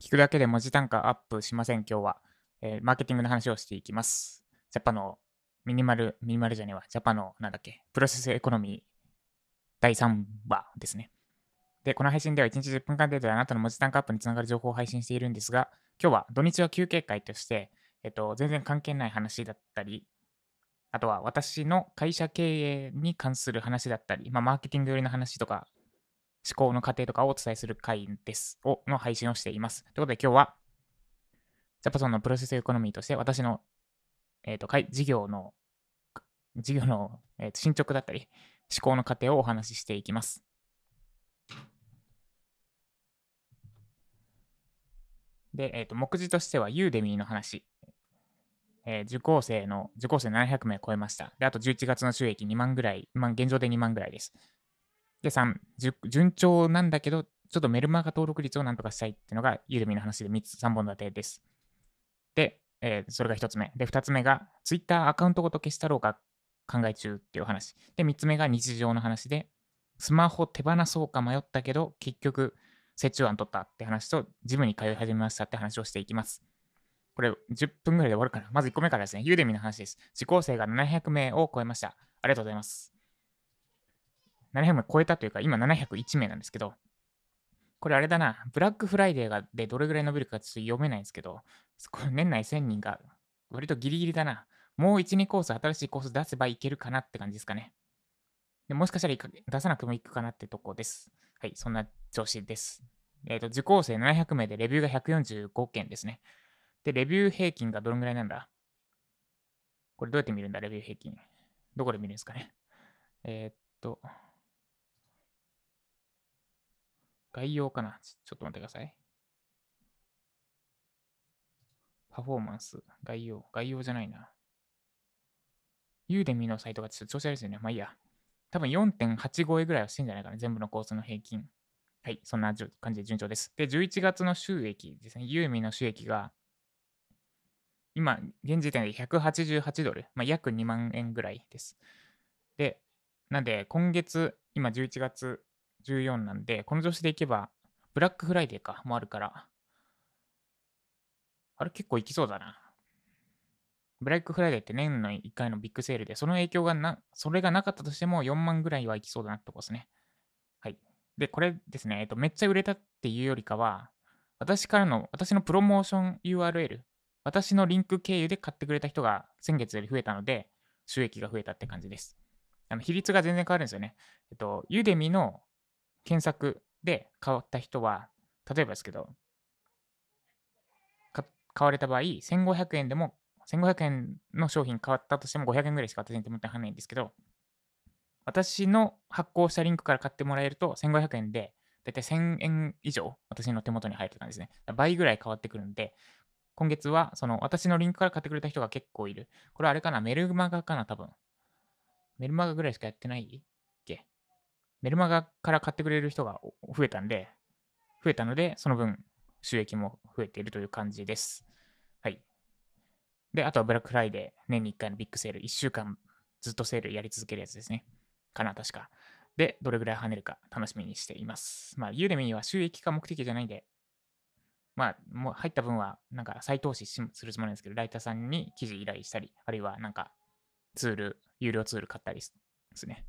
聞くだけで文字単価アップしません、今日は。えーマーケティングの話をしていきます。ジャパのミニマル、ミニマルじゃねえわ。ジャパの、なんだっけ、プロセスエコノミー第3話ですね。で、この配信では1日10分間程度であなたの文字単価アップにつながる情報を配信しているんですが、今日は土日は休憩会として、えっと、全然関係ない話だったり、あとは私の会社経営に関する話だったり、まあ、マーケティング寄りの話とか、思考の過程とかをお伝えする回です。を、の配信をしています。ということで今日は、ジャパソンのプロセスエコノミーとして私の、えっ、と、かい事業の、事業の、えーと進捗だったり、思考の過程をお話ししていきます。で、えっ、と、目次としては、ユーデミーの話。えー受講生の、受講生700名超えました。で、あと11月の収益2万ぐらい、ま、現状で2万ぐらいです。で、3、順調なんだけど、ちょっとメルマガ登録率をなんとかしたいっていうのが、ユーデミーの話で3つ、3本立てです。で、えーそれが1つ目。で、2つ目が、Twitter アカウントごと消したろうか考え中っていう話。で、3つ目が日常の話で、スマホ手放そうか迷ったけど、結局、折衷案取ったって話と、ジムに通い始めましたって話をしていきます。これ、10分ぐらいで終わるかな。まず1個目からですね、ユーデミの話です。受講生が700名を超えました。ありがとうございます。700名超えたというか、今701名なんですけど、これあれだな、ブラックフライデーがでどれぐらい伸びるかちょっと読めないんですけど、年内1000人が割とギリギリだな。もう1、2コース、新しいコース出せばいけるかなって感じですかね。でもしかしたら出さなくてもいくかなってとこです。はい、そんな調子です。えっ、と、受講生700名でレビューが145件ですね。で、レビュー平均がどのぐらいなんだ？これどうやって見るんだ？レビュー平均。どこで見るんですかね？えーっと、概要かな？ちょっと待ってください。パフォーマンス、概要、概要じゃないな。ユーデミのサイトがちょっと調子悪いですよね。まあいいや。多分4.8超えぐらいはしてんじゃないかな。全部のコースの平均。はい、そんな感じで順調です。で、11月の収益ですね。ユーミの収益が、今、現時点で188ドル、まあ、約2万円ぐらいです。で、なんで、今月、今11月14なんで、この調子でいけば、ブラックフライデーか、もあるから、あれ結構いきそうだな。ブラックフライデーって年の1回のビッグセールで、その影響がな、それがなかったとしても4万ぐらいはいきそうだなってことですね。はい。で、これですね、えっと、めっちゃ売れたっていうよりかは、私からの、私のプロモーション URL、私のリンク経由で買ってくれた人が先月より増えたので、収益が増えたって感じです。あの比率が全然変わるんですよね。えっと、ユーデミの検索で変わった人は、例えばですけど、買われた場合、1500円でも、1500円の商品買わったとしても500円ぐらいしか私に手元に入らないんですけど、私の発行したリンクから買ってもらえると1500円で、だいたい1000円以上私の手元に入る感じですね。倍ぐらい変わってくるんで、今月はその私のリンクから買ってくれた人が結構いる。これあれかな？メルマガかな？多分。メルマガぐらいしかやってないメルマガから買ってくれる人が増えたんで、増えたので、その分収益も増えているという感じです。はい。で、あとはブラックフライデー、年に1回のビッグセール、1週間ずっとセールやり続けるやつですね。かな、確か。で、どれぐらい跳ねるか楽しみにしています。まあ、ユーデミーは収益化目的じゃないんで、まあ、もう入った分は、なんか再投資するつもりなんですけど、ライターさんに記事依頼したり、あるいはなんかツール、有料ツール買ったりですね。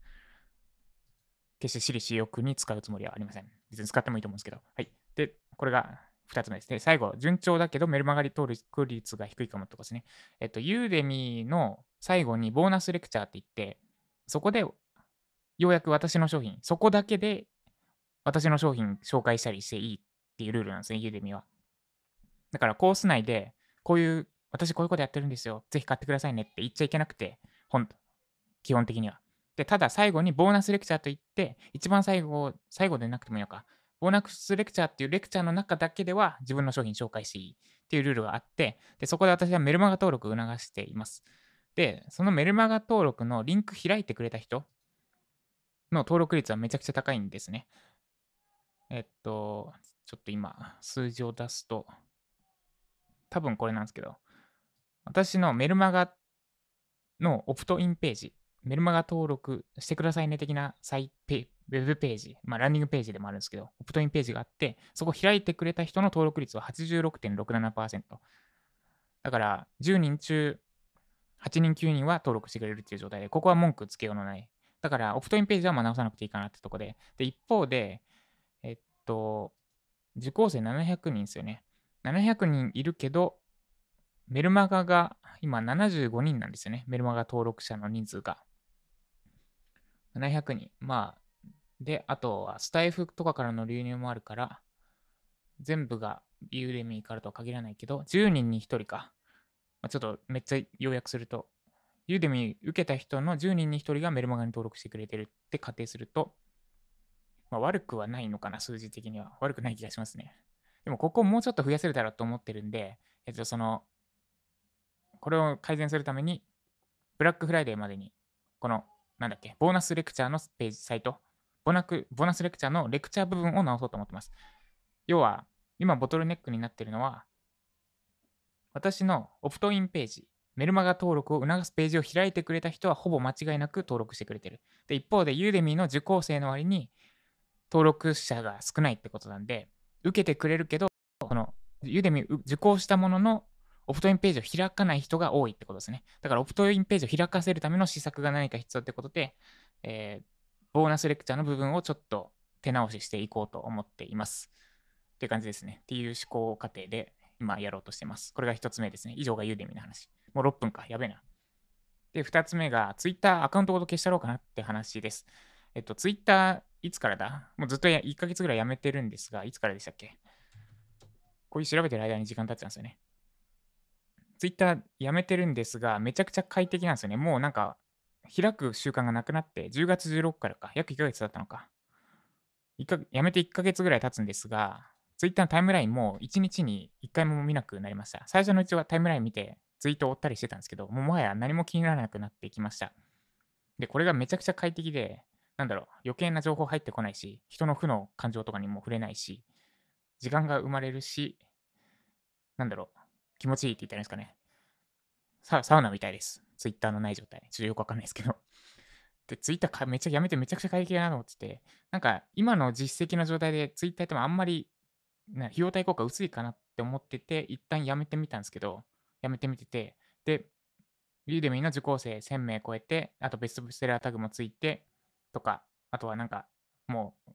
決して私利私欲に使うつもりはありません。別に使ってもいいと思うんですけど。はい。で、これが2つ目です。で、最後、順調だけどメルマガリ登録率が低いかもとかですね。えっと、ユーデミーの最後にボーナスレクチャーって言って、そこでようやく私の商品、そこだけで私の商品紹介したりしていいっていうルールなんですね、ユーデミーは。だからコース内で、こういう、私こういうことやってるんですよ。ぜひ買ってくださいねって言っちゃいけなくて、ほん基本的には。で、ただ最後にボーナスレクチャーといって、一番最後、最後でなくてもいいのか。ボーナスレクチャーっていうレクチャーの中だけでは自分の商品紹介していいっていうルールがあって、で、そこで私はメルマガ登録を促しています。で、そのメルマガ登録のリンク開いてくれた人の登録率はめちゃくちゃ高いんですね。えっと、ちょっと今、数字を出すと、多分これなんですけど、私のメルマガのオプトインページメルマガ登録してくださいね的なサイペウェブページ、まあ、ランディングページでもあるんですけど、オプトインページがあって、そこ開いてくれた人の登録率は86.67%。だから、10人中8人9人は登録してくれるっていう状態で、ここは文句つけようのない。だから、オプトインページはま直さなくていいかなってとこで。で、一方で、えっと、受講生700人ですよね。700人いるけど、メルマガが今75人なんですよね。メルマガ登録者の人数が。700人。まあ、で、あとはスタイフとかからの流入もあるから、全部が Udemy からとは限らないけど、10人に1人か。まあ、ちょっとめっちゃ要約すると、 Udemy 受けた人の10人に1人がメルマガに登録してくれてるって仮定すると、まあ、悪くはないのかな、数字的には。悪くない気がしますね。でも、ここをもうちょっと増やせるだろうと思ってるんで、えっと、その、これを改善するために、ブラックフライデーまでに、この、なんだっけ、ボーナスレクチャーのページ、サイト、ボナクボーナスレクチャーのレクチャー部分を直そうと思ってます。要は、今ボトルネックになってるのは、私のオプトインページ、メルマガ登録を促すページを開いてくれた人はほぼ間違いなく登録してくれてる。で、一方でユーデミーの受講生の割に登録者が少ないってことなんで、受けてくれるけど、このユーデミー受講したもののオプトインページを開かない人が多いってことですね。だからオプトインページを開かせるための施策が何か必要ってことで、えー、ボーナスレクチャーの部分をちょっと手直ししていこうと思っています。っていう感じですね。っていう思考過程で今やろうとしてます。これが一つ目ですね。以上がユーデミの話。もう6分か。やべえな。で、二つ目が Twitter アカウントごと消したろうかなって話です。えっと、Twitter いつからだ？もうずっと1ヶ月ぐらいやめてるんですが、いつからでしたっけ？こういう調べてる間に時間経っちゃうんですよね。ツイッターやめてるんですが、めちゃくちゃ快適なんですよね。もうなんか、開く習慣がなくなって、10月16日からか、約1ヶ月だったのか。かやめて1ヶ月ぐらい経つんですが、ツイッターのタイムラインも1日に1回も見なくなりました。最初のうちはタイムライン見て、ツイートを追ったりしてたんですけど、もうもはや何も気にならなくなってきました。で、これがめちゃくちゃ快適で、なんだろう、余計な情報入ってこないし、人の負の感情とかにも触れないし、時間が生まれるし、なんだろう、気持ちいいって言ったらいいんですかね。ササウナみたいです。ツイッターのない状態。ちょっとよくわかんないですけど。で、ツイッターめっちゃやめてめちゃくちゃ快適だなと思ってて、なんか今の実績の状態でツイッターやってもあんまりな費用対効果薄いかなって思ってて、一旦やめてみたんですけど、やめてみてて、で、ユーデミーの受講生1000名超えて、あとベストセラータグもついて、とか、あとはなんか、もう、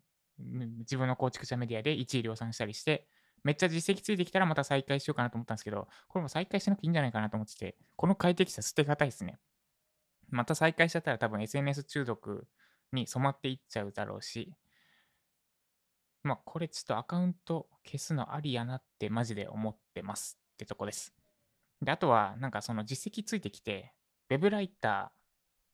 自分の構築したメディアで1位量産したりして、めっちゃ実績ついてきたらまた再開しようかなと思ったんですけど、これも再開しなくていいんじゃないかなと思ってて、この快適さ捨てがたいですね。また再開しちゃったら多分 SNS 中毒に染まっていっちゃうだろうし、まあこれちょっとアカウント消すのありやなってマジで思ってますってとこです。で、あとはなんかその実績ついてきて、Web ライター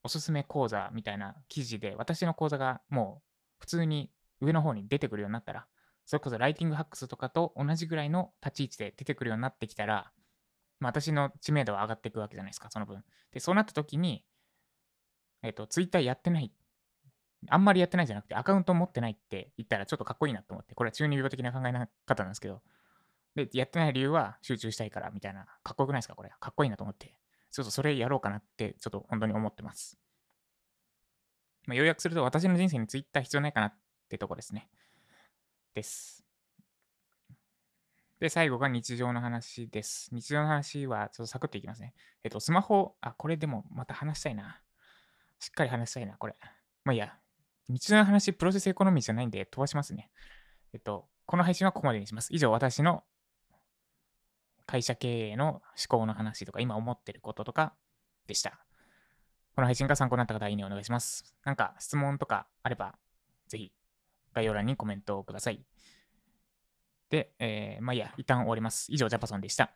おすすめ講座みたいな記事で私の講座がもう普通に上の方に出てくるようになったら、それこそライティングハックスとかと同じぐらいの立ち位置で出てくるようになってきたら、まあ、私の知名度は上がっていくわけじゃないですか、その分。で、そうなった時に、えっ、ー、と、ツイッターやってない。あんまりやってないじゃなくて、アカウント持ってないって言ったらちょっとかっこいいなと思って、これは中二病的な考え方なんですけど、で、やってない理由は集中したいからみたいな、かっこよくないですかこれ。かっこいいなと思って。ちょっとそれやろうかなって、ちょっと本当に思ってます。まあ、要約すると、私の人生にツイッター必要ないかなってとこですね。です。で、最後が日常の話です。日常の話はちょっとサクッといきますね。えっと、スマホ、あ、これでもまた話したいな。しっかり話したいな、これ。まあいいや。日常の話、プロセスエコノミーじゃないんで飛ばしますね。えっと、この配信はここまでにします。以上、私の会社経営の思考の話とか、今思ってることとかでした。この配信が参考になった方、いいねお願いします。なんか質問とかあれば、ぜひ概要欄にコメントをください。で、えー、まあいいや、一旦終わります。以上、ジャパソンでした。